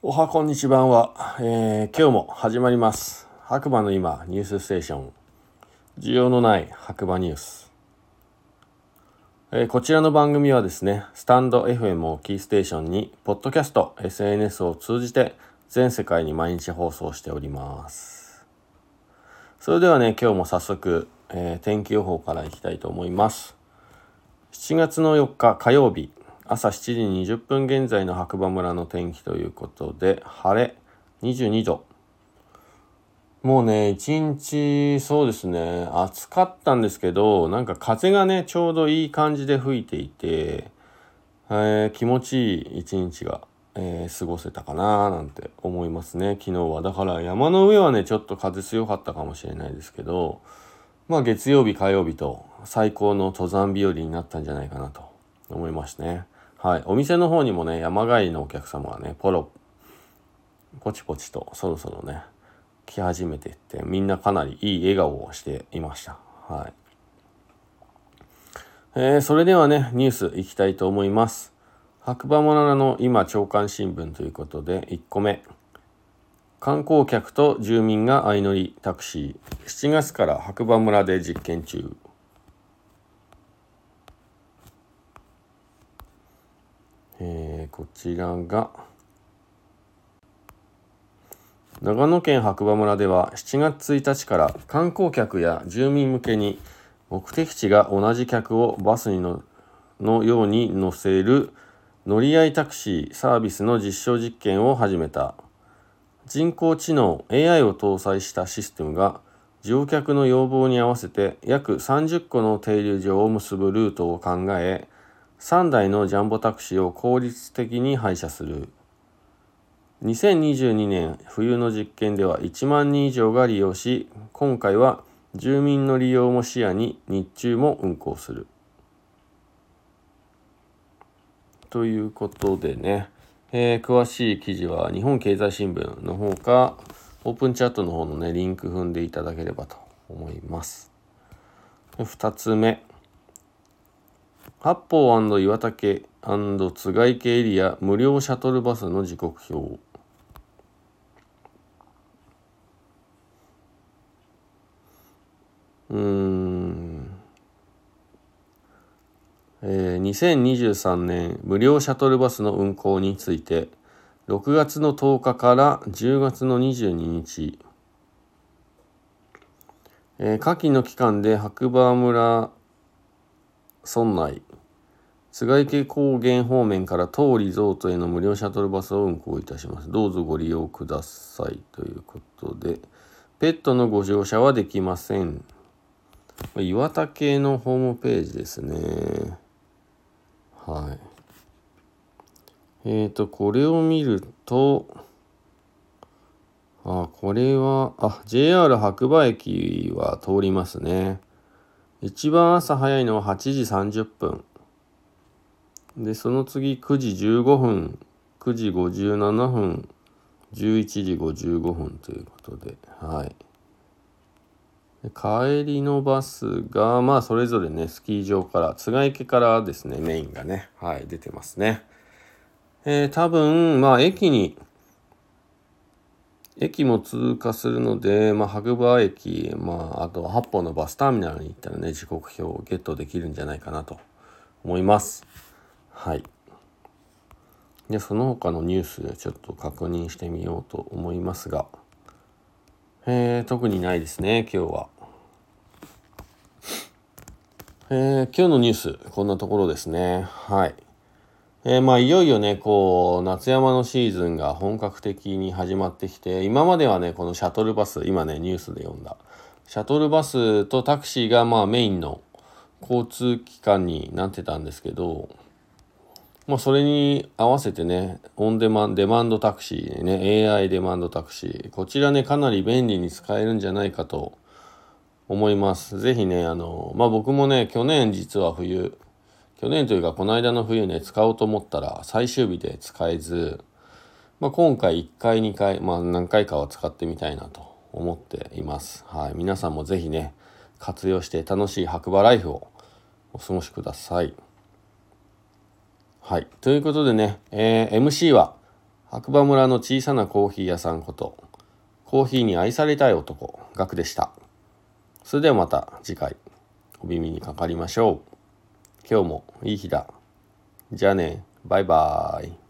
おはこんにちはは、えー、今日も始まります。白馬の今ニュースステーション。需要のない白馬ニュース、えー、こちらの番組はですねスタンド FM をキーステーションにポッドキャスト SNS を通じて全世界に毎日放送しております。それではね今日も早速、えー、天気予報からいきたいと思います。7月の4日火曜日朝7時20分現在の白馬村の天気ということで、晴れ、22度。もうね、一日、そうですね、暑かったんですけど、なんか風がね、ちょうどいい感じで吹いていて、えー、気持ちいい一日が、えー、過ごせたかななんて思いますね、昨日は。だから山の上はね、ちょっと風強かったかもしれないですけど、まあ月曜日、火曜日と最高の登山日和になったんじゃないかなと思いますね。はい。お店の方にもね、山帰りのお客様がね、ポロ、ポチポチとそろそろね、来始めていって、みんなかなりいい笑顔をしていました。はい。えー、それではね、ニュースいきたいと思います。白馬村の今朝刊新聞ということで、1個目。観光客と住民が相乗りタクシー。7月から白馬村で実験中。えー、こちらが長野県白馬村では7月1日から観光客や住民向けに目的地が同じ客をバスにののように乗せる乗り合いタクシーサービスの実証実験を始めた。人工知能 AI を搭載したシステムが乗客の要望に合わせて約30個の停留場を結ぶルートを考え3台のジャンボタクシーを効率的に配車する。2022年冬の実験では1万人以上が利用し今回は住民の利用も視野に日中も運行する。ということでね、えー、詳しい記事は日本経済新聞の方かオープンチャットの方のねリンク踏んでいただければと思います。2つ目。八方岩竹津賀池エリア無料シャトルバスの時刻表。うん、えー、2023年無料シャトルバスの運行について6月の10日から10月の22日、えー、夏季の期間で白馬村村内。菅池高原方面から当リゾートへの無料シャトルバスを運行いたします。どうぞご利用ください。ということで、ペットのご乗車はできません。岩田系のホームページですね。はい。えっ、ー、と、これを見ると、あ、これは、あ、JR 白馬駅は通りますね。一番朝早いのは8時30分。で、その次9時15分、9時57分、11時55分ということで、はい。帰りのバスが、まあ、それぞれね、スキー場から、津賀池からですね、メインがね、はい、出てますね。えー、多分、まあ、駅に、駅も通過するので、まあ、白馬駅、まあ、あと八方のバスターミナルに行ったらね、時刻表をゲットできるんじゃないかなと思います。はい。で、その他のニュースでちょっと確認してみようと思いますが、えー、特にないですね、今日は。えー、今日のニュース、こんなところですね。はい。えー、まあいよいよねこう夏山のシーズンが本格的に始まってきて今まではねこのシャトルバス今ねニュースで読んだシャトルバスとタクシーがまあメインの交通機関になってたんですけどまあそれに合わせてねオンデマンデマンドタクシーね AI デマンドタクシーこちらねかなり便利に使えるんじゃないかと思います。ぜひねあのまあ僕もね去年実は冬去年というかこの間の冬ね使おうと思ったら最終日で使えず、まあ、今回1回2回、まあ、何回かは使ってみたいなと思っています。はい、皆さんもぜひね活用して楽しい白馬ライフをお過ごしください。はい。ということでね、えー、MC は白馬村の小さなコーヒー屋さんことコーヒーに愛されたい男ガクでした。それではまた次回お耳にかかりましょう。今日もいい日だ。じゃあね。バイバーイ。